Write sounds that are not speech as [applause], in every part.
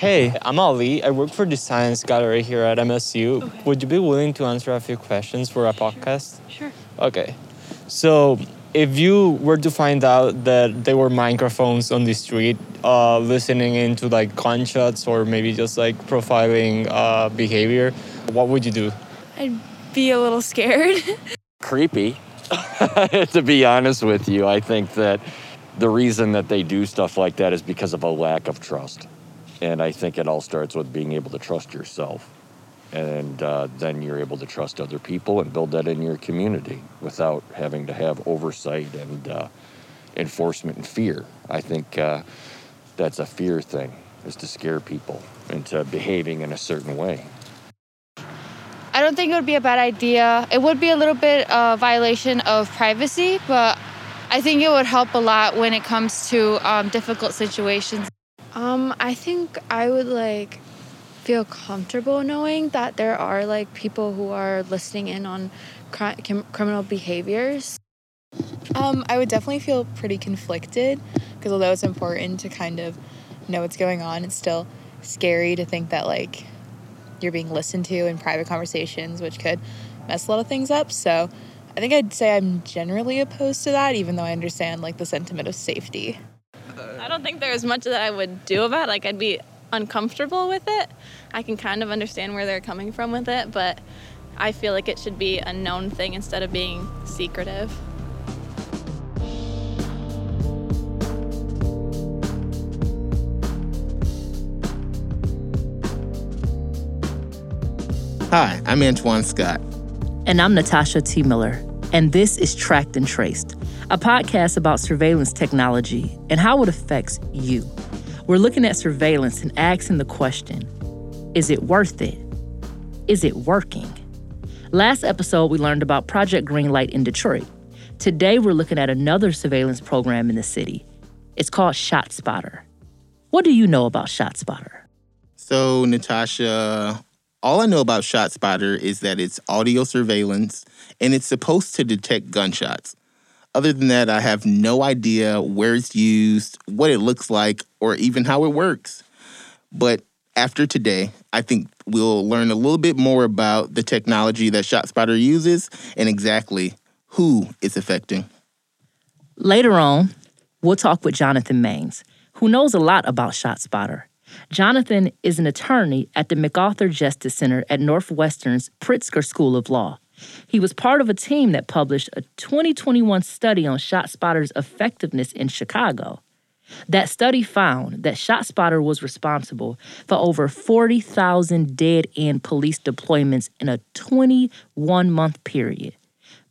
Hey, [laughs] I'm Ali. I work for the Science Gallery here at MSU. Okay. Would you be willing to answer a few questions for a podcast? Sure. Okay. So, if you were to find out that there were microphones on the street uh, listening into like gunshots or maybe just like profiling uh, behavior, what would you do? I'd be a little scared. [laughs] Creepy. [laughs] to be honest with you, I think that the reason that they do stuff like that is because of a lack of trust. And I think it all starts with being able to trust yourself. And uh, then you're able to trust other people and build that in your community without having to have oversight and uh, enforcement and fear. I think uh, that's a fear thing, is to scare people into behaving in a certain way. I don't think it would be a bad idea. It would be a little bit a violation of privacy, but I think it would help a lot when it comes to um, difficult situations. Um, I think I would like feel comfortable knowing that there are like people who are listening in on cr- criminal behaviors. Um, I would definitely feel pretty conflicted because although it's important to kind of know what's going on, it's still scary to think that like you're being listened to in private conversations, which could mess a lot of things up. So I think I'd say I'm generally opposed to that, even though I understand like the sentiment of safety. I don't think there's much that I would do about it. Like I'd be uncomfortable with it. I can kind of understand where they're coming from with it, but I feel like it should be a known thing instead of being secretive. Hi, I'm Antoine Scott. And I'm Natasha T. Miller. And this is Tracked and Traced, a podcast about surveillance technology and how it affects you. We're looking at surveillance and asking the question is it worth it? Is it working? Last episode, we learned about Project Greenlight in Detroit. Today, we're looking at another surveillance program in the city. It's called ShotSpotter. What do you know about ShotSpotter? So, Natasha, all I know about ShotSpotter is that it's audio surveillance and it's supposed to detect gunshots. Other than that, I have no idea where it's used, what it looks like, or even how it works. But after today, I think we'll learn a little bit more about the technology that ShotSpotter uses and exactly who it's affecting. Later on, we'll talk with Jonathan Manes, who knows a lot about ShotSpotter. Jonathan is an attorney at the MacArthur Justice Center at Northwestern's Pritzker School of Law. He was part of a team that published a 2021 study on ShotSpotter's effectiveness in Chicago. That study found that ShotSpotter was responsible for over 40,000 dead end police deployments in a 21 month period.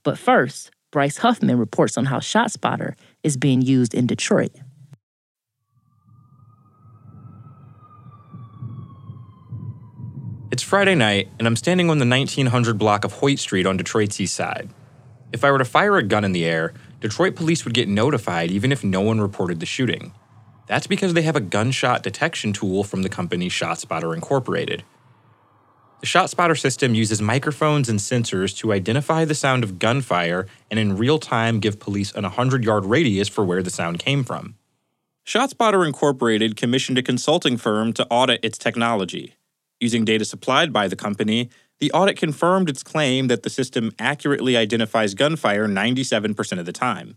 But first, Bryce Huffman reports on how ShotSpotter is being used in Detroit. It's Friday night, and I'm standing on the 1900 block of Hoyt Street on Detroit's east side. If I were to fire a gun in the air, Detroit police would get notified even if no one reported the shooting. That's because they have a gunshot detection tool from the company ShotSpotter Incorporated. The ShotSpotter system uses microphones and sensors to identify the sound of gunfire and in real time give police an 100 yard radius for where the sound came from. ShotSpotter Incorporated commissioned a consulting firm to audit its technology. Using data supplied by the company, the audit confirmed its claim that the system accurately identifies gunfire 97% of the time.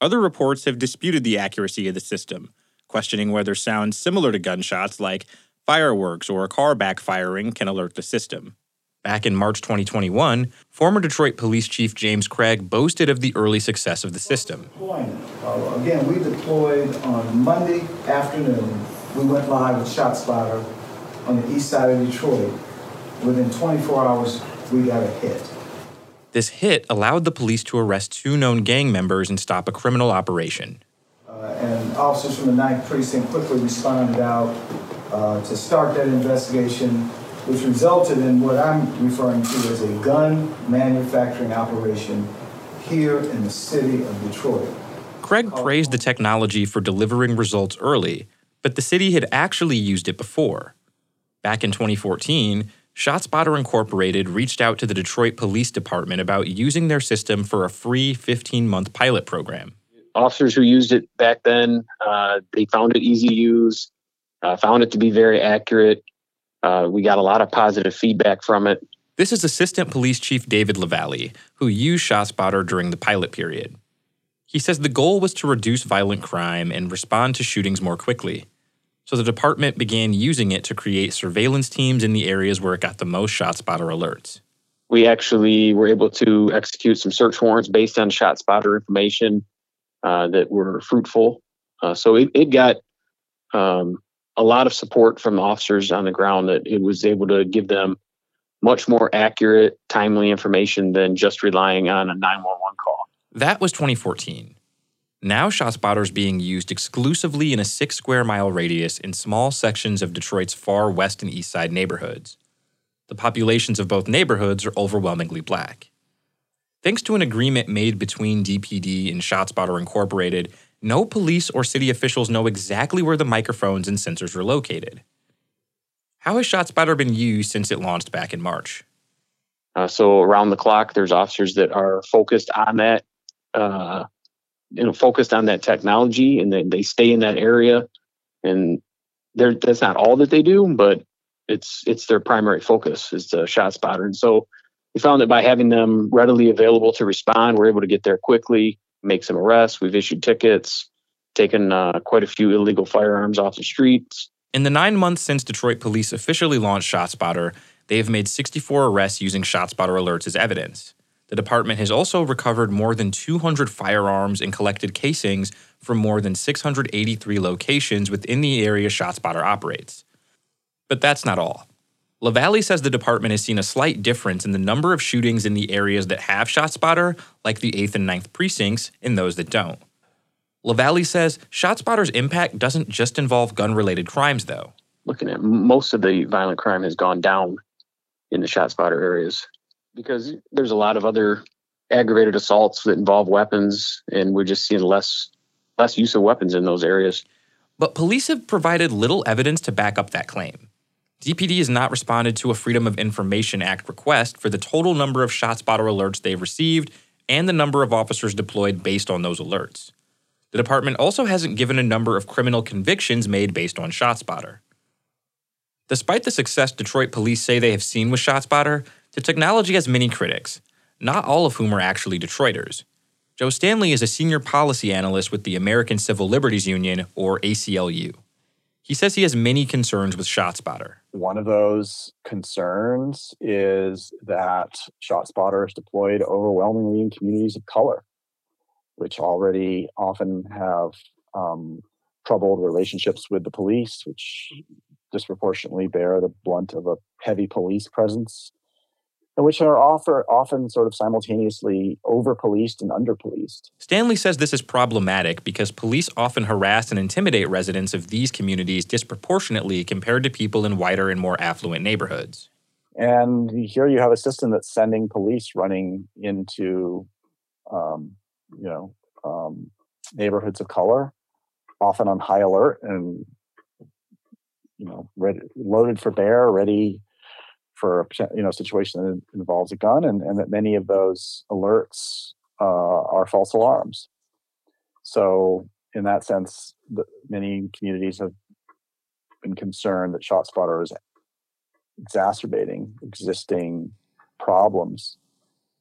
Other reports have disputed the accuracy of the system, questioning whether sounds similar to gunshots like fireworks or a car backfiring can alert the system. Back in March 2021, former Detroit Police Chief James Craig boasted of the early success of the system. Uh, again, we deployed on Monday afternoon. We went live with ShotSpotter on the east side of Detroit. Within 24 hours, we got a hit. This hit allowed the police to arrest two known gang members and stop a criminal operation. Uh, and officers from the 9th Precinct quickly responded out uh, to start that investigation, which resulted in what I'm referring to as a gun manufacturing operation here in the city of Detroit. Craig praised the technology for delivering results early, but the city had actually used it before. Back in 2014, ShotSpotter Incorporated reached out to the Detroit Police Department about using their system for a free 15 month pilot program. Officers who used it back then, uh, they found it easy to use. I found it to be very accurate. Uh, we got a lot of positive feedback from it. This is Assistant Police Chief David LeValley, who used ShotSpotter during the pilot period. He says the goal was to reduce violent crime and respond to shootings more quickly. So the department began using it to create surveillance teams in the areas where it got the most ShotSpotter alerts. We actually were able to execute some search warrants based on ShotSpotter information uh, that were fruitful. Uh, so it, it got um, a lot of support from the officers on the ground that it was able to give them much more accurate, timely information than just relying on a 911 call. That was 2014. Now ShotSpotter is being used exclusively in a six square mile radius in small sections of Detroit's far west and east side neighborhoods. The populations of both neighborhoods are overwhelmingly black. Thanks to an agreement made between DPD and ShotSpotter Incorporated, no police or city officials know exactly where the microphones and sensors are located. How has ShotSpotter been used since it launched back in March? Uh, so around the clock, there's officers that are focused on that, uh, you know, focused on that technology, and they, they stay in that area. And there that's not all that they do, but it's it's their primary focus is the ShotSpotter. And so we found that by having them readily available to respond, we're able to get there quickly, make some arrests. We've issued tickets, taken uh, quite a few illegal firearms off the streets. In the nine months since Detroit police officially launched ShotSpotter, they have made 64 arrests using ShotSpotter alerts as evidence. The department has also recovered more than 200 firearms and collected casings from more than 683 locations within the area ShotSpotter operates. But that's not all. LeValley says the department has seen a slight difference in the number of shootings in the areas that have ShotSpotter, like the 8th and 9th precincts, and those that don't. LeValley says ShotSpotter's impact doesn't just involve gun related crimes, though. Looking at most of the violent crime has gone down in the ShotSpotter areas because there's a lot of other aggravated assaults that involve weapons, and we're just seeing less less use of weapons in those areas. But police have provided little evidence to back up that claim. DPD has not responded to a Freedom of Information Act request for the total number of ShotSpotter alerts they've received and the number of officers deployed based on those alerts. The department also hasn't given a number of criminal convictions made based on ShotSpotter. Despite the success Detroit police say they have seen with ShotSpotter, the technology has many critics, not all of whom are actually Detroiters. Joe Stanley is a senior policy analyst with the American Civil Liberties Union, or ACLU. He says he has many concerns with ShotSpotter. One of those concerns is that ShotSpotter is deployed overwhelmingly in communities of color, which already often have um, troubled relationships with the police, which disproportionately bear the blunt of a heavy police presence which are offer, often sort of simultaneously over policed and under policed. Stanley says this is problematic because police often harass and intimidate residents of these communities disproportionately compared to people in whiter and more affluent neighborhoods. And here you have a system that's sending police running into, um, you know, um, neighborhoods of color, often on high alert and, you know, ready, loaded for bear, ready for a you know situation that involves a gun, and, and that many of those alerts uh, are false alarms. So, in that sense, the, many communities have been concerned that ShotSpotter is exacerbating existing problems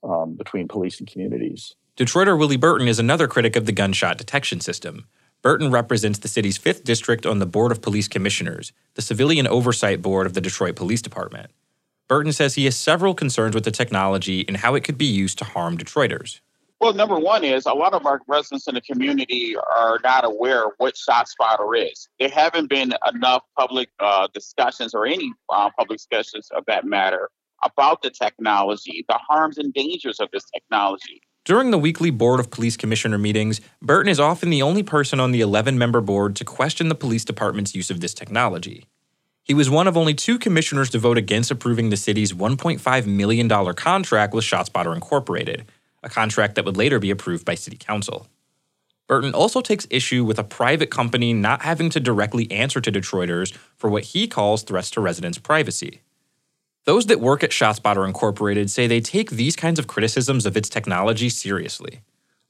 um, between police and communities. Detroiter Willie Burton is another critic of the gunshot detection system. Burton represents the city's 5th District on the Board of Police Commissioners, the civilian oversight board of the Detroit Police Department. Burton says he has several concerns with the technology and how it could be used to harm Detroiters. Well, number one is a lot of our residents in the community are not aware what ShotSpotter is. There haven't been enough public uh, discussions or any uh, public discussions of that matter about the technology, the harms and dangers of this technology. During the weekly Board of Police Commissioner meetings, Burton is often the only person on the 11 member board to question the police department's use of this technology. He was one of only two commissioners to vote against approving the city's $1.5 million contract with ShotSpotter Incorporated, a contract that would later be approved by City Council. Burton also takes issue with a private company not having to directly answer to Detroiters for what he calls threats to residents' privacy. Those that work at ShotSpotter Incorporated say they take these kinds of criticisms of its technology seriously.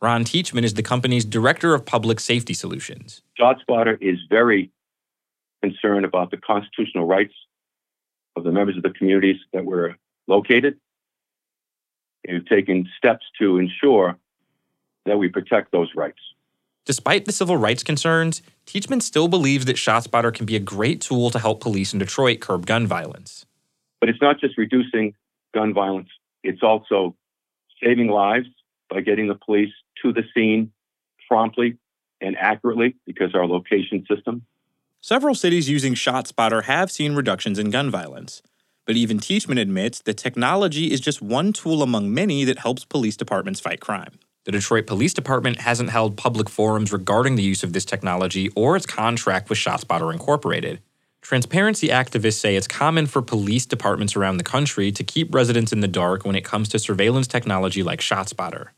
Ron Teachman is the company's Director of Public Safety Solutions. ShotSpotter is very concern about the constitutional rights of the members of the communities that were located. We've taken steps to ensure that we protect those rights. Despite the civil rights concerns, Teachman still believes that ShotSpotter can be a great tool to help police in Detroit curb gun violence. But it's not just reducing gun violence, it's also saving lives by getting the police to the scene promptly and accurately because our location system. Several cities using ShotSpotter have seen reductions in gun violence. But even Teachman admits that technology is just one tool among many that helps police departments fight crime. The Detroit Police Department hasn't held public forums regarding the use of this technology or its contract with ShotSpotter Incorporated. Transparency activists say it's common for police departments around the country to keep residents in the dark when it comes to surveillance technology like ShotSpotter.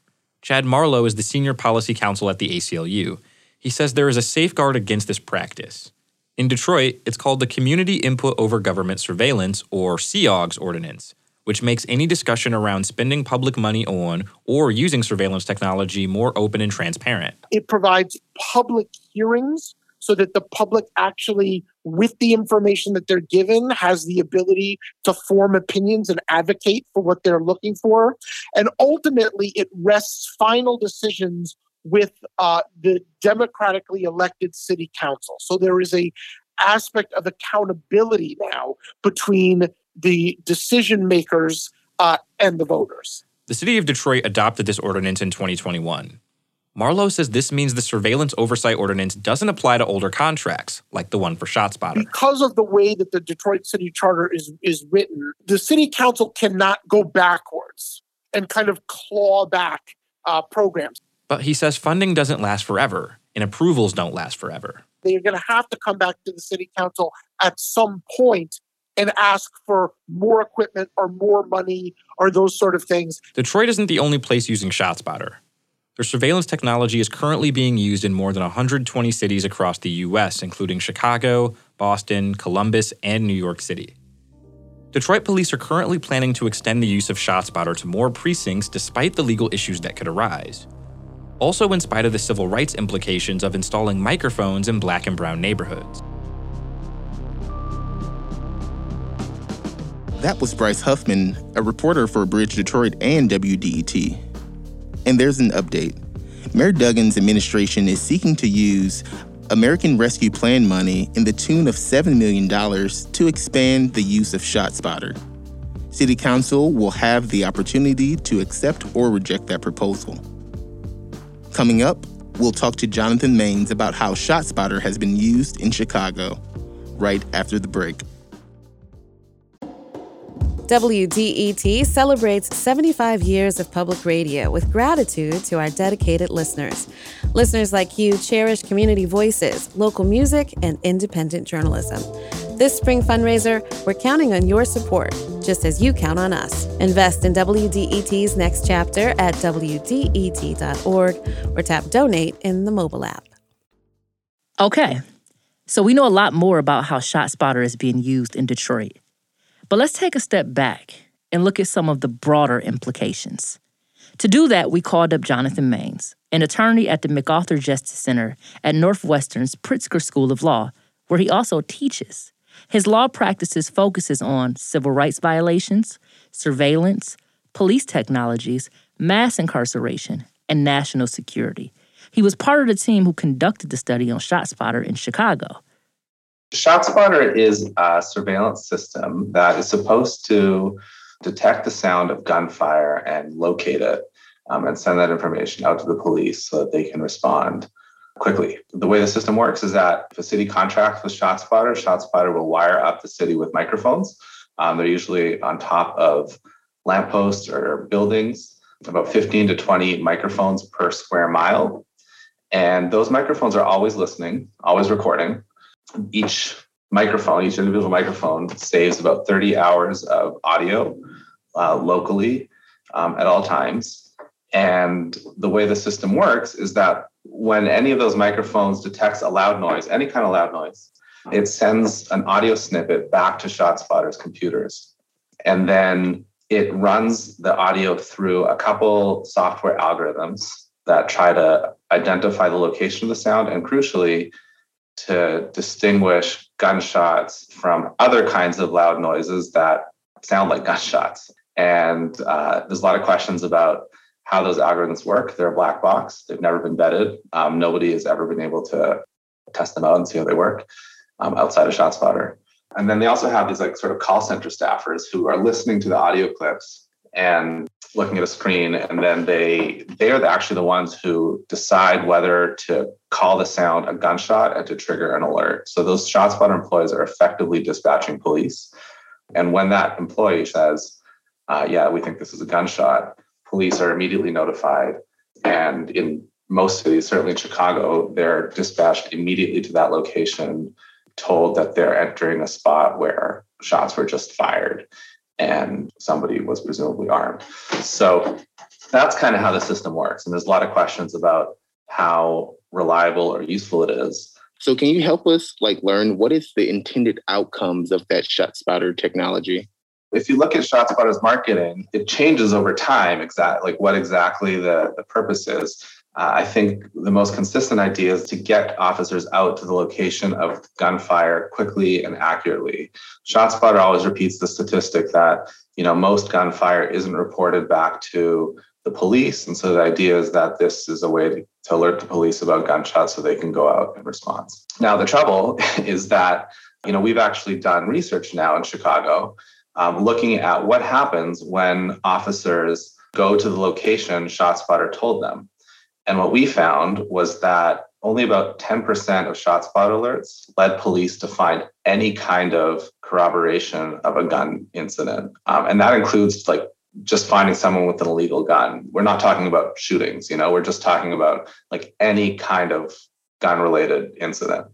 Chad Marlow is the senior policy counsel at the ACLU. He says there is a safeguard against this practice. In Detroit, it's called the Community Input Over Government Surveillance, or CIOGS ordinance which makes any discussion around spending public money on or using surveillance technology more open and transparent. It provides public hearings so that the public actually, with the information that they're given, has the ability to form opinions and advocate for what they're looking for. And ultimately, it rests final decisions with uh, the democratically elected city council. So there is a aspect of accountability now between the decision makers uh, and the voters. The city of Detroit adopted this ordinance in 2021. Marlow says this means the surveillance oversight ordinance doesn't apply to older contracts, like the one for ShotSpotter. Because of the way that the Detroit City Charter is, is written, the city council cannot go backwards and kind of claw back uh, programs. But he says funding doesn't last forever, and approvals don't last forever. They're going to have to come back to the city council at some point and ask for more equipment or more money or those sort of things. Detroit isn't the only place using ShotSpotter. Their surveillance technology is currently being used in more than 120 cities across the U.S., including Chicago, Boston, Columbus, and New York City. Detroit police are currently planning to extend the use of ShotSpotter to more precincts despite the legal issues that could arise. Also, in spite of the civil rights implications of installing microphones in black and brown neighborhoods. That was Bryce Huffman, a reporter for Bridge Detroit and WDET. And there's an update. Mayor Duggan's administration is seeking to use American Rescue Plan money in the tune of $7 million to expand the use of ShotSpotter. City Council will have the opportunity to accept or reject that proposal. Coming up, we'll talk to Jonathan Manes about how ShotSpotter has been used in Chicago, right after the break. WDET celebrates 75 years of public radio with gratitude to our dedicated listeners. Listeners like you cherish community voices, local music, and independent journalism. This spring fundraiser, we're counting on your support, just as you count on us. Invest in WDET's next chapter at WDET.org or tap donate in the mobile app. Okay, so we know a lot more about how ShotSpotter is being used in Detroit. But let's take a step back and look at some of the broader implications. To do that, we called up Jonathan Manes, an attorney at the MacArthur Justice Center at Northwestern's Pritzker School of Law, where he also teaches. His law practices focuses on civil rights violations, surveillance, police technologies, mass incarceration, and national security. He was part of the team who conducted the study on ShotSpotter in Chicago. ShotSpotter is a surveillance system that is supposed to detect the sound of gunfire and locate it um, and send that information out to the police so that they can respond quickly. The way the system works is that if a city contracts with ShotSpotter, ShotSpotter will wire up the city with microphones. Um, they're usually on top of lampposts or buildings, about 15 to 20 microphones per square mile. And those microphones are always listening, always recording each microphone, each individual microphone saves about 30 hours of audio uh, locally um, at all times. And the way the system works is that when any of those microphones detects a loud noise, any kind of loud noise, it sends an audio snippet back to ShotSpotter's computers. And then it runs the audio through a couple software algorithms that try to identify the location of the sound and crucially to distinguish gunshots from other kinds of loud noises that sound like gunshots. And uh, there's a lot of questions about how those algorithms work. They're a black box. They've never been vetted. Um, nobody has ever been able to test them out and see how they work um, outside of ShotSpotter. And then they also have these like sort of call center staffers who are listening to the audio clips and looking at a screen, and then they they are actually the ones who decide whether to call the sound a gunshot and to trigger an alert. So those ShotSpotter employees are effectively dispatching police. And when that employee says, uh, "Yeah, we think this is a gunshot," police are immediately notified. And in most cities, certainly in Chicago, they're dispatched immediately to that location, told that they're entering a spot where shots were just fired and somebody was presumably armed. So that's kind of how the system works. And there's a lot of questions about how reliable or useful it is. So can you help us like learn what is the intended outcomes of that ShotSpotter technology? If you look at ShotSpotter's marketing, it changes over time. Exactly, like what exactly the, the purpose is. Uh, I think the most consistent idea is to get officers out to the location of gunfire quickly and accurately. ShotSpotter always repeats the statistic that you know most gunfire isn't reported back to the police, and so the idea is that this is a way to, to alert the police about gunshots so they can go out in response. Now the trouble [laughs] is that you know we've actually done research now in Chicago um, looking at what happens when officers go to the location ShotSpotter told them. And what we found was that only about 10% of ShotSpotter alerts led police to find any kind of corroboration of a gun incident. Um, and that includes like just finding someone with an illegal gun. We're not talking about shootings, you know, we're just talking about like any kind of gun related incident.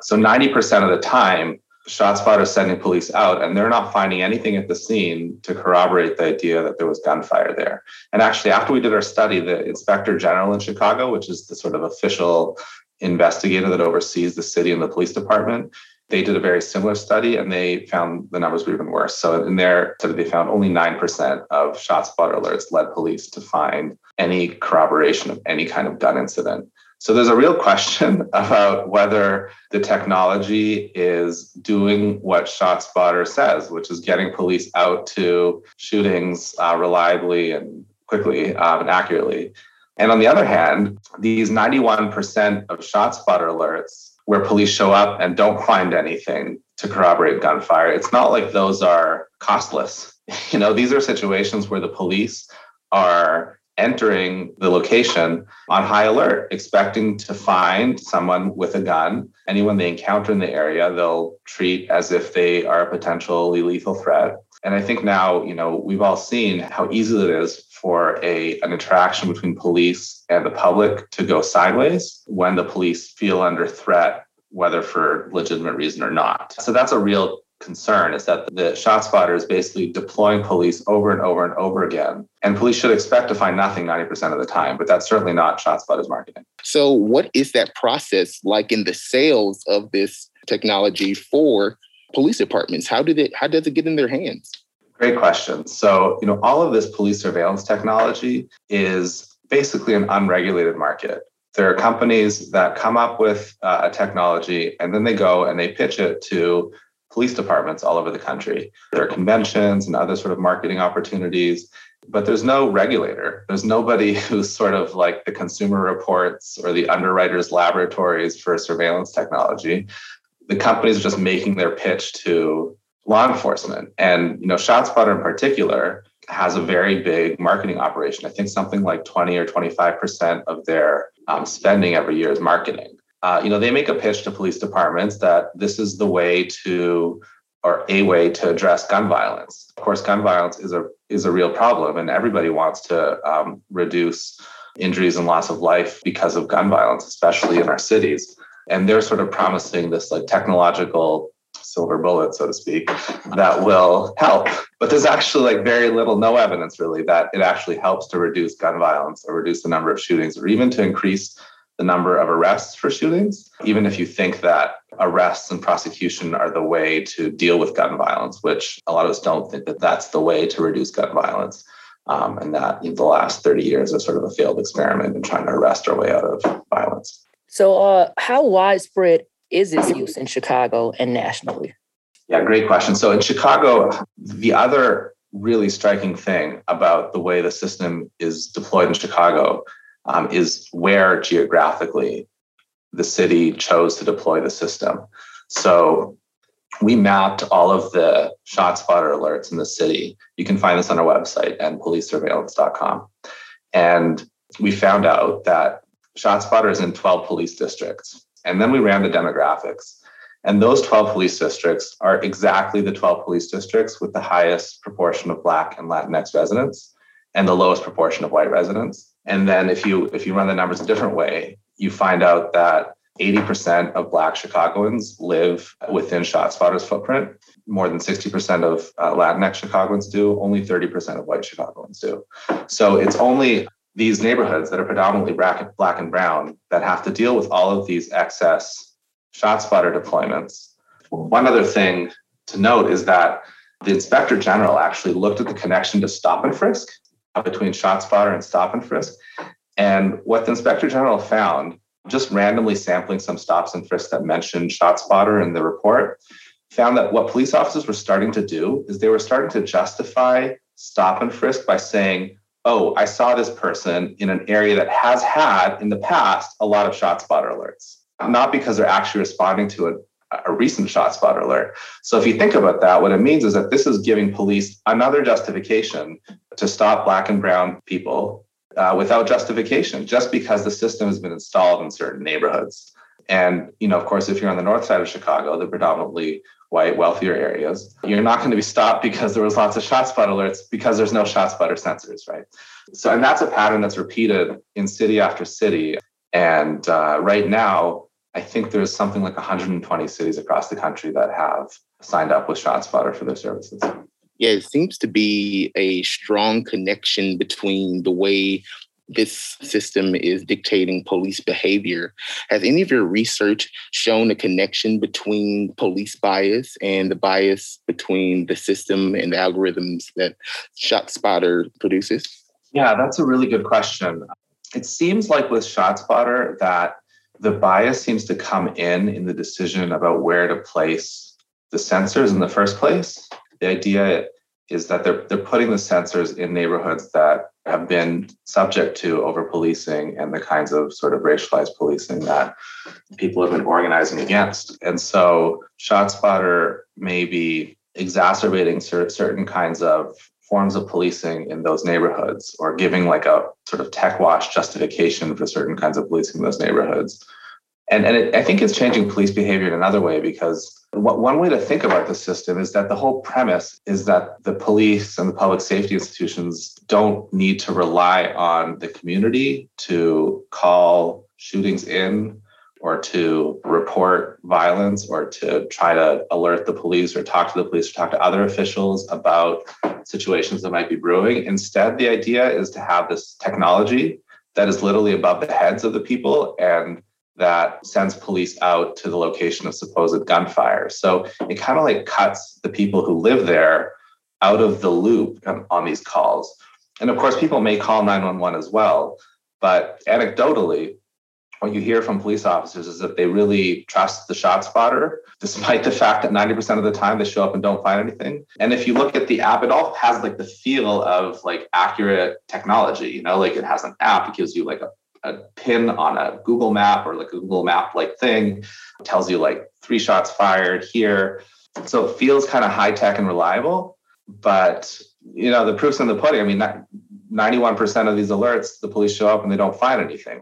So 90% of the time, ShotSpotter is sending police out, and they're not finding anything at the scene to corroborate the idea that there was gunfire there. And actually, after we did our study, the Inspector General in Chicago, which is the sort of official investigator that oversees the city and the police department, they did a very similar study and they found the numbers were even worse. So in their study, they found only 9% of ShotSpotter alerts led police to find any corroboration of any kind of gun incident. So there's a real question [laughs] about whether the technology is doing what ShotSpotter says, which is getting police out to shootings uh, reliably and quickly um, and accurately. And on the other hand, these 91% of ShotSpotter alerts where police show up and don't find anything to corroborate gunfire, it's not like those are costless. [laughs] You know, these are situations where the police are entering the location on high alert, expecting to find someone with a gun. Anyone they encounter in the area, they'll treat as if they are a potentially lethal threat. And I think now, you know, we've all seen how easy it is for a an interaction between police and the public to go sideways when the police feel under threat, whether for legitimate reason or not. So that's a real concern is that the shot spotter is basically deploying police over and over and over again. And police should expect to find nothing 90% of the time, but that's certainly not ShotSpotter's marketing. So, what is that process like in the sales of this technology for police departments? How did it how does it get in their hands? Great question. So, you know, all of this police surveillance technology is basically an unregulated market. There are companies that come up with uh, a technology and then they go and they pitch it to police departments all over the country. There are conventions and other sort of marketing opportunities, but there's no regulator. There's nobody [laughs] who's sort of like the consumer reports or the underwriters' laboratories for surveillance technology. The companies are just making their pitch to law enforcement. And you know, ShotSpotter in particular has a very big marketing operation. I think something like 20 or 25% of their um, spending every year is marketing uh, you know, they make a pitch to police departments that this is the way to or a way to address gun violence. Of course, gun violence is a is a real problem, and everybody wants to um, reduce injuries and loss of life because of gun violence, especially in our cities. And they're sort of promising this like technological silver bullet, so to speak, that will help. But there's actually like very little, no evidence really that it actually helps to reduce gun violence or reduce the number of shootings or even to increase the number of arrests for shootings, even if you think that arrests and prosecution are the way to deal with gun violence, which a lot of us don't think that that's the way to reduce gun violence. Um, and that the last 30 years is sort of a failed experiment in trying to arrest our way out of violence. So, uh, how widespread is its use in Chicago and nationally? Yeah, great question. So in Chicago, the other really striking thing about the way the system is deployed in Chicago um, is where geographically the city chose to deploy the system. So we mapped all of the shot spotter alerts in the city. You can find this on our website endpolicesurveillance.com. And we found out that ShotSpotter is in 12 police districts. And then we ran the demographics. And those 12 police districts are exactly the 12 police districts with the highest proportion of Black and Latinx residents and the lowest proportion of white residents. And then if you if you run the numbers a different way, you find out that 80% of Black Chicagoans live within ShotSpotter's footprint. More than 60% of uh, Latinx Chicagoans do. Only 30% of white Chicagoans do. So it's only these neighborhoods that are predominantly black, and brown that have to deal with all of these excess ShotSpotter deployments. One other thing to note is that the inspector general actually looked at the connection to stop and frisk Uh, between ShotSpotter and stop and frisk. And what the inspector general found just randomly sampling some stops and frisks that mentioned ShotSpotter in the report, found that what police officers were starting to do is they were starting to justify stop and frisk by saying, oh, I saw this person in an area that has had in the past a lot of ShotSpotter alerts, not because they're actually responding to a, recent ShotSpotter alert. So if you think about that, what it means is that this is giving police another justification to stop black and brown people uh, without justification, just because the system has been installed in certain neighborhoods. And, you know, of course, if you're on the north side of Chicago, the predominantly white, wealthier areas, you're not going to be stopped because there was lots of ShotSpotter alerts because there's no ShotSpotter sensors, right? So, and that's a pattern that's repeated in city after city. And uh, right now, I think there's something like 120 cities across the country that have signed up with ShotSpotter for their services yeah, it seems to be a strong connection between the way this system is dictating police behavior. Has any of your research shown a connection between police bias and the bias between the system and the algorithms that ShotSpotter produces? Yeah, that's a really good question. It seems like with ShotSpotter that the bias seems to come in in the decision about where to place the sensors in the first place the idea is that they're they're putting the sensors in neighborhoods that have been subject to over policing and the kinds of sort of racialized policing that people have been organizing against. And so ShotSpotter may be exacerbating certain kinds of forms of policing in those neighborhoods or giving like a sort of tech wash justification for certain kinds of policing in those neighborhoods. And, and it, I think it's changing police behavior in another way because one way to think about the system is that the whole premise is that the police and the public safety institutions don't need to rely on the community to call shootings in or to report violence or to try to alert the police or talk to the police or talk to other officials about situations that might be brewing. Instead, the idea is to have this technology that is literally above the heads of the people and that sends police out to the location of supposed gunfire. So it kind of like cuts the people who live there out of the loop on these calls. And of course, people may call 911 as well. But anecdotally, what you hear from police officers is that they really trust the shot spotter, [laughs] despite the fact that 90% of the time they show up and don't find anything. And if you look at the app, it all has like the feel of like accurate technology, you know, like it has an app, it gives you like a a pin on a Google map or like a Google map like thing. It tells you like three shots fired here. So it feels kind of high tech and reliable. But, you know, the proof's in the pudding. I mean, 91% of these alerts, the police show up and they don't find anything.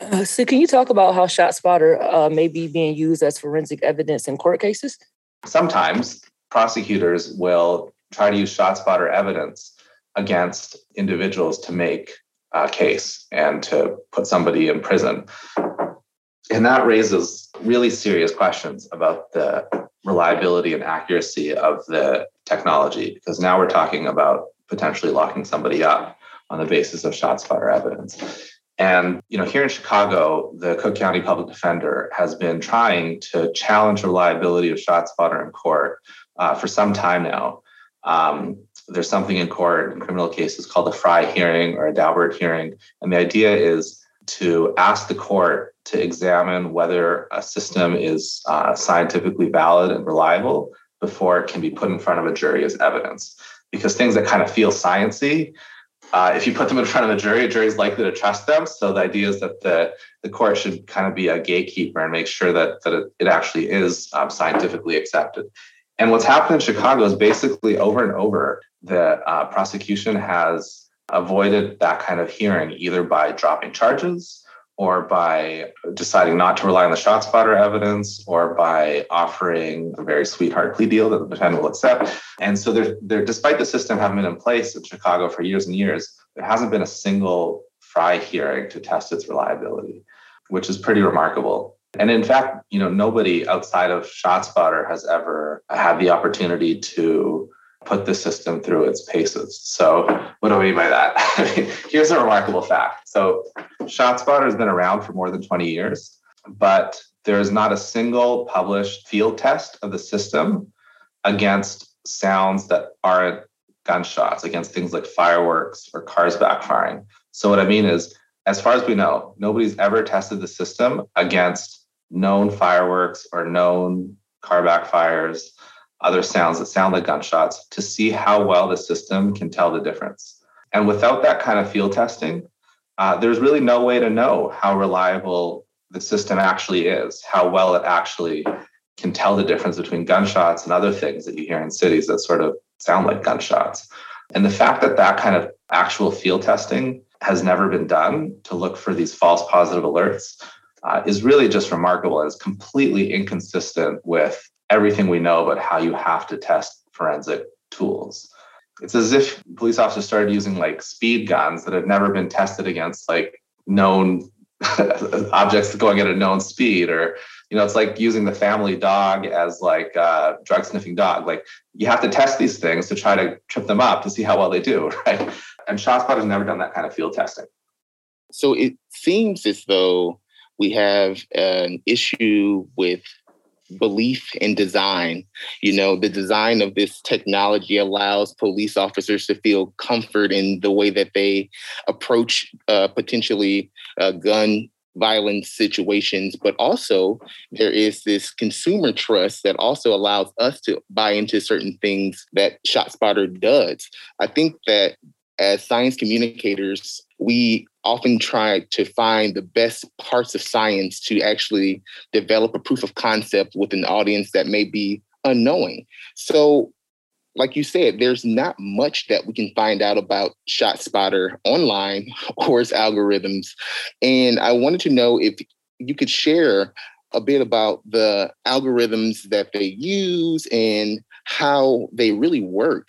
Uh, so, can you talk about how ShotSpotter uh, may be being used as forensic evidence in court cases? Sometimes prosecutors will try to use ShotSpotter evidence against individuals to make a case and to put somebody in prison. And that raises really serious questions about the reliability and accuracy of the technology, because now we're talking about potentially locking somebody up on the basis of ShotSpotter evidence. And you know, here in Chicago, the Cook County Public Defender has been trying to challenge the reliability of ShotSpotter in court uh, for some time now. Um, there's something in court in criminal cases called a Frye hearing or a Daubert hearing. And the idea is to ask the court to examine whether a system is uh, scientifically valid and reliable before it can be put in front of a jury as evidence. Because things that kind of feel sciency, uh, if you put them in front of a jury, a jury is likely to trust them. So the idea is that the, the court should kind of be a gatekeeper and make sure that, that it, it actually is um, scientifically accepted. And what's happened in Chicago is basically over and over, the uh, prosecution has avoided that kind of hearing either by dropping charges or by deciding not to rely on the shot spotter evidence or by offering a very sweetheart plea deal that the defendant will accept. And so there, there, despite the system having been in place in Chicago for years and years, there hasn't been a single Frye hearing to test its reliability, which is pretty remarkable. And in fact, you know, nobody outside of ShotSpotter has ever had the opportunity to put the system through its paces. So, what do I mean by that? [laughs] Here's a remarkable fact. So, ShotSpotter has been around for more than 20 years, but there is not a single published field test of the system against sounds that aren't gunshots, against things like fireworks or cars backfiring. So, what I mean is, as far as we know, nobody's ever tested the system against known fireworks or known car backfires, other sounds that sound like gunshots to see how well the system can tell the difference. And without that kind of field testing, uh, there's really no way to know how reliable the system actually is, how well it actually can tell the difference between gunshots and other things that you hear in cities that sort of sound like gunshots. And the fact that that kind of actual field testing has never been done to look for these false positive alerts uh, is really just remarkable and is completely inconsistent with everything we know about how you have to test forensic tools. It's as if police officers started using like speed guns that had never been tested against like known [laughs] objects going at a known speed or you know it's like using the family dog as like a drug sniffing dog. Like you have to test these things to try to trip them up to see how well they do [laughs] right? And ShotSpotter has never done that kind of field testing. So it seems as though we have an issue with belief in design. You know, the design of this technology allows police officers to feel comfort in the way that they approach uh, potentially uh, gun violence situations, but also there is this consumer trust that also allows us to buy into certain things that ShotSpotter does. I think that as science communicators, we often try to find the best parts of science to actually develop a proof of concept with an audience that may be unknowing. So, like you said, there's not much that we can find out about ShotSpotter online [laughs] or its algorithms. And I wanted to know if you could share a bit about the algorithms that they use and how they really work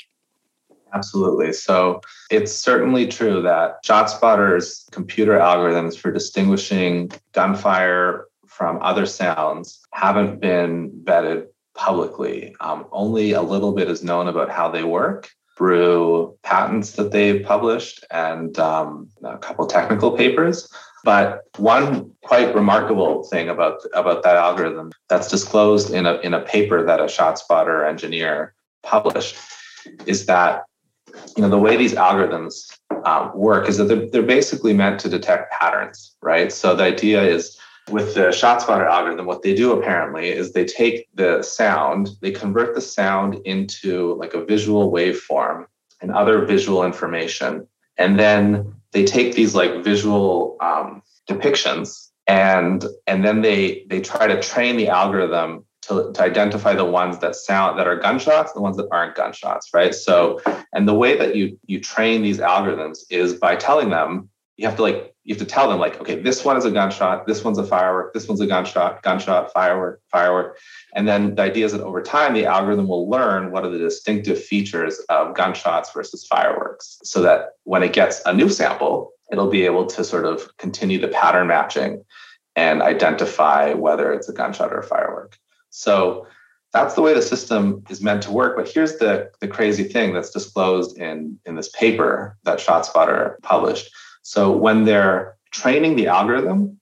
Absolutely. So it's certainly true that ShotSpotter's computer algorithms for distinguishing gunfire from other sounds haven't been vetted publicly. Um, only a little bit is known about how they work through patents that they've published and um, a couple technical papers. But one quite remarkable thing about about that algorithm that's disclosed in a in a paper that a ShotSpotter engineer published is that you know the way these algorithms um, work is that they're, they're basically meant to detect patterns right? So the idea is with the ShotSpotter algorithm what they do apparently is they take the sound they convert the sound into like a visual waveform and other visual information. And then they take these like visual um, depictions and and then they they try to train the algorithm to, to identify the ones that sound that are gunshots, the ones that aren't gunshots, right? So, and the way that you you train these algorithms is by telling them you have to like you have to tell them like, okay, this one is a gunshot, this one's a firework, this one's a gunshot, gunshot, firework, firework, and then the idea is that over time the algorithm will learn what are the distinctive features of gunshots versus fireworks, so that when it gets a new sample, it'll be able to sort of continue the pattern matching and identify whether it's a gunshot or a firework. So that's the way the system is meant to work. But here's the, the crazy thing that's disclosed in, in this paper that ShotSpotter published. So when they're training the algorithm,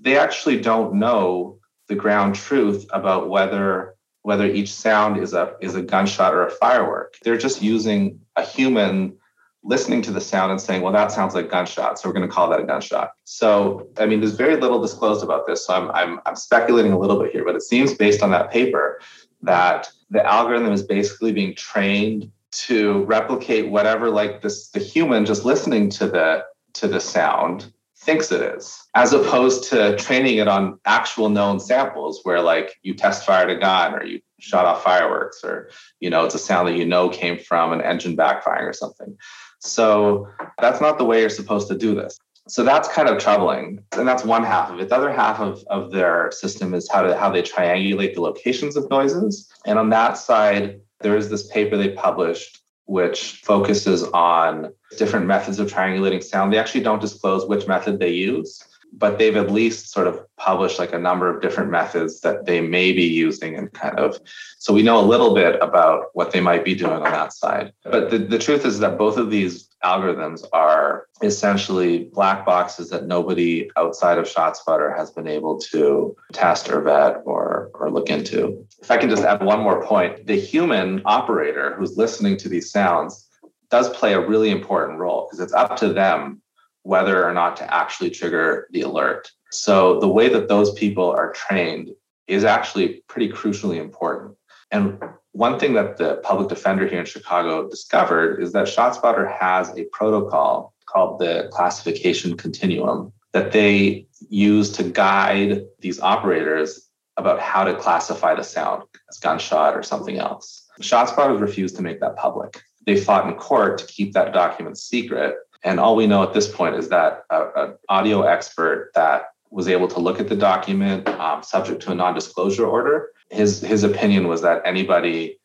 they actually don't know the ground truth about whether whether each sound is a is a gunshot or a firework. They're just using a human listening to the sound and saying, well, that sounds like gunshot. So we're going to call that a gunshot. So, I mean, there's very little disclosed about this. So I'm, I'm, I'm speculating a little bit here, but it seems based on that paper that the algorithm is basically being trained to replicate whatever like this the human just listening to the to the sound thinks it is as opposed to training it on actual known samples where like you test fired a gun or you shot off fireworks or you know it's a sound that you know came from an engine backfiring or something so that's not the way you're supposed to do this. So that's kind of troubling and that's one half of it. The other half of, of their system is how to how they triangulate the locations of noises. And on that side there is this paper they published which focuses on different methods of triangulating sound. They actually don't disclose which method they use but they've at least sort of published like a number of different methods that they may be using and kind of so we know a little bit about what they might be doing on that side but the, the truth is that both of these algorithms are essentially black boxes that nobody outside of ShotSpotter has been able to test or vet or, or look into. If I can just add one more point, the human operator who's listening to these sounds does play a really important role because it's up to them whether or not to actually trigger the alert. So the way that those people are trained is actually pretty crucially important. And one thing that the public defender here in Chicago discovered is that ShotSpotter has a protocol called the classification continuum that they use to guide these operators about how to classify the sound as gunshot or something else. ShotSpotter refused to make that public. They fought in court to keep that document secret and all we know at this point is that an audio expert that was able to look at the document um, subject to a non-disclosure order, his his opinion was that anybody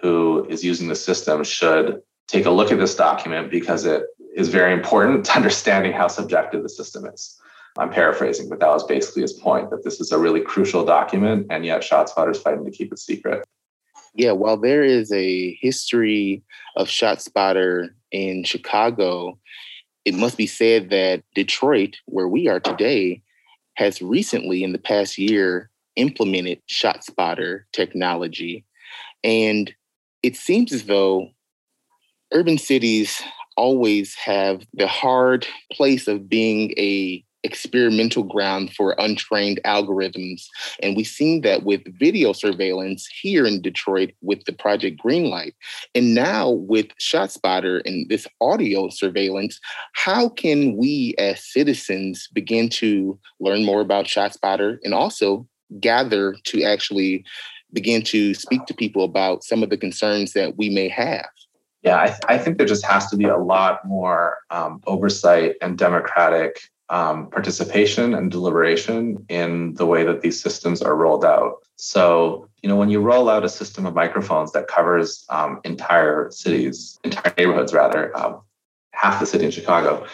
who is using the system should take a look at this document because it is very important to [laughs] understanding how subjective the system is. I'm paraphrasing, but that was basically his point that this is a really crucial document, and yet ShotSpotter is fighting to keep it secret. Yeah, while there is a history of ShotSpotter in Chicago, it must be said that Detroit, where we are today, has recently, in the past year, implemented ShotSpotter technology. And it seems as though urban cities always have the hard place of being a experimental ground for untrained algorithms. And we've seen that with video surveillance here in Detroit with the Project Greenlight. And now with ShotSpotter and this audio surveillance, how can we as citizens begin to learn more about ShotSpotter and also gather to actually begin to speak to people about some of the concerns that we may have? Yeah, I, th- I think there just has to be a lot more um, oversight and democratic um, participation and deliberation in the way that these systems are rolled out. So, you know, when you roll out a system of microphones that covers um, entire cities, entire neighborhoods, rather, um, half the city in Chicago,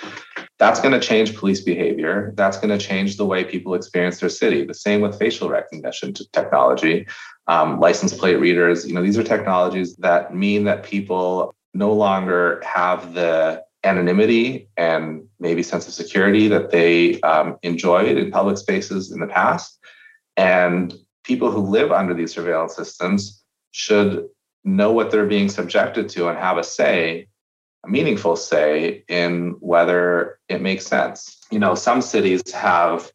that's going to change police behavior. That's going to change the way people experience their city. The same with facial recognition technology, um, license plate readers. You know, these are technologies that mean that people no longer have the anonymity and maybe sense of security that they um, enjoyed in public spaces in the past. And people who live under these surveillance systems should know what they're being subjected to and have a say, a meaningful say in whether it makes sense. You know, some cities have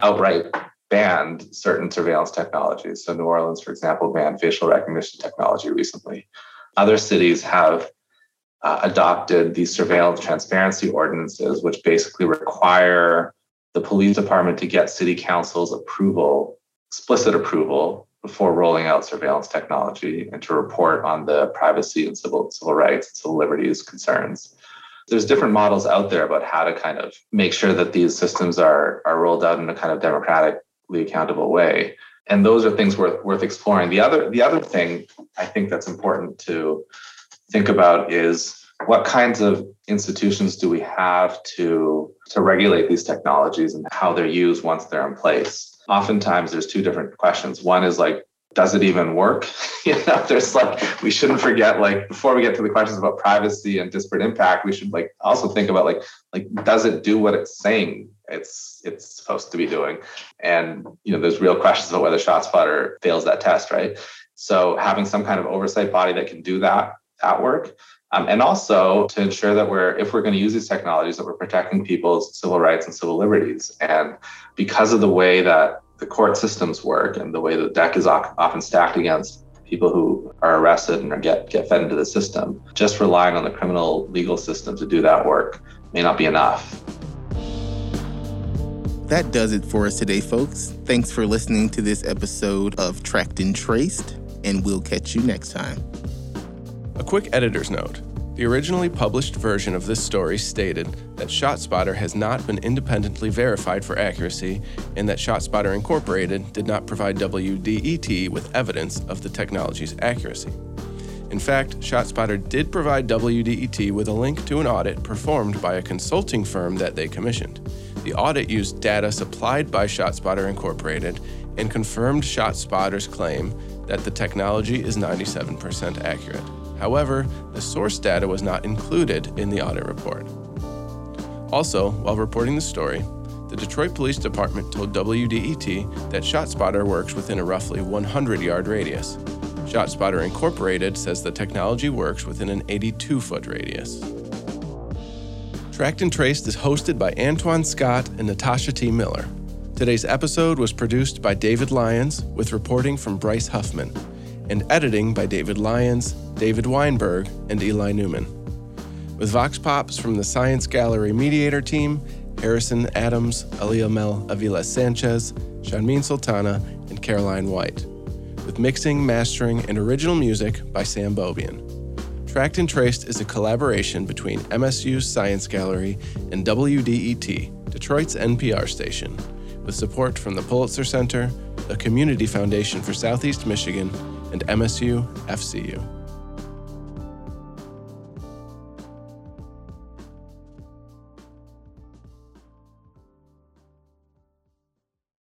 outright banned certain surveillance technologies. So, New Orleans, for example, banned facial recognition technology recently. Other cities have uh, adopted these surveillance transparency ordinances, which basically require the police department to get city council's approval, explicit approval, before rolling out surveillance technology and to report on the privacy and civil civil rights and civil liberties concerns. There's different models out there about how to kind of make sure that these systems are are rolled out in a kind of democratically accountable way. And those are things worth worth exploring. The other the other thing I think that's important to think about is what kinds of institutions do we have to to regulate these technologies and how they're used once they're in place? Oftentimes there's two different questions. One is like does it even work? [laughs] You know there's like we shouldn't forget like before we get to the questions about privacy and disparate impact we should like also think about like like does it do what it's saying it's it's supposed to be doing? And you know there's real questions about whether ShotSpotter fails that test right? So having some kind of oversight body that can do that that work. Um, and also to ensure that we're, if we're going to use these technologies, that we're protecting people's civil rights and civil liberties. And because of the way that the court systems work and the way the deck is often stacked against people who are arrested and are get, get fed into the system, just relying on the criminal legal system to do that work may not be enough. That does it for us today, folks. Thanks for listening to this episode of Tracked and Traced, and we'll catch you next time. A quick editor's note. The originally published version of this story stated that ShotSpotter has not been independently verified for accuracy and that ShotSpotter Incorporated did not provide WDET with evidence of the technology's accuracy. In fact, ShotSpotter did provide WDET with a link to an audit performed by a consulting firm that they commissioned. The audit used data supplied by ShotSpotter Incorporated and confirmed ShotSpotter's claim that the technology is 97% accurate. However, the source data was not included in the audit report. Also, while reporting the story, the Detroit Police Department told WDET that ShotSpotter works within a roughly 100 yard radius. ShotSpotter Incorporated says the technology works within an 82 foot radius. Tracked and Traced is hosted by Antoine Scott and Natasha T. Miller. Today's episode was produced by David Lyons with reporting from Bryce Huffman and editing by David Lyons, David Weinberg, and Eli Newman. With Vox Pops from the Science Gallery Mediator team, Harrison Adams, Aliyah Mel Avila Sanchez, Shanmin Sultana, and Caroline White. With mixing, mastering, and original music by Sam Bobian. Tracked and Traced is a collaboration between MSU's Science Gallery and WDET, Detroit's NPR station, with support from the Pulitzer Center, the Community Foundation for Southeast Michigan, and MSU FCU.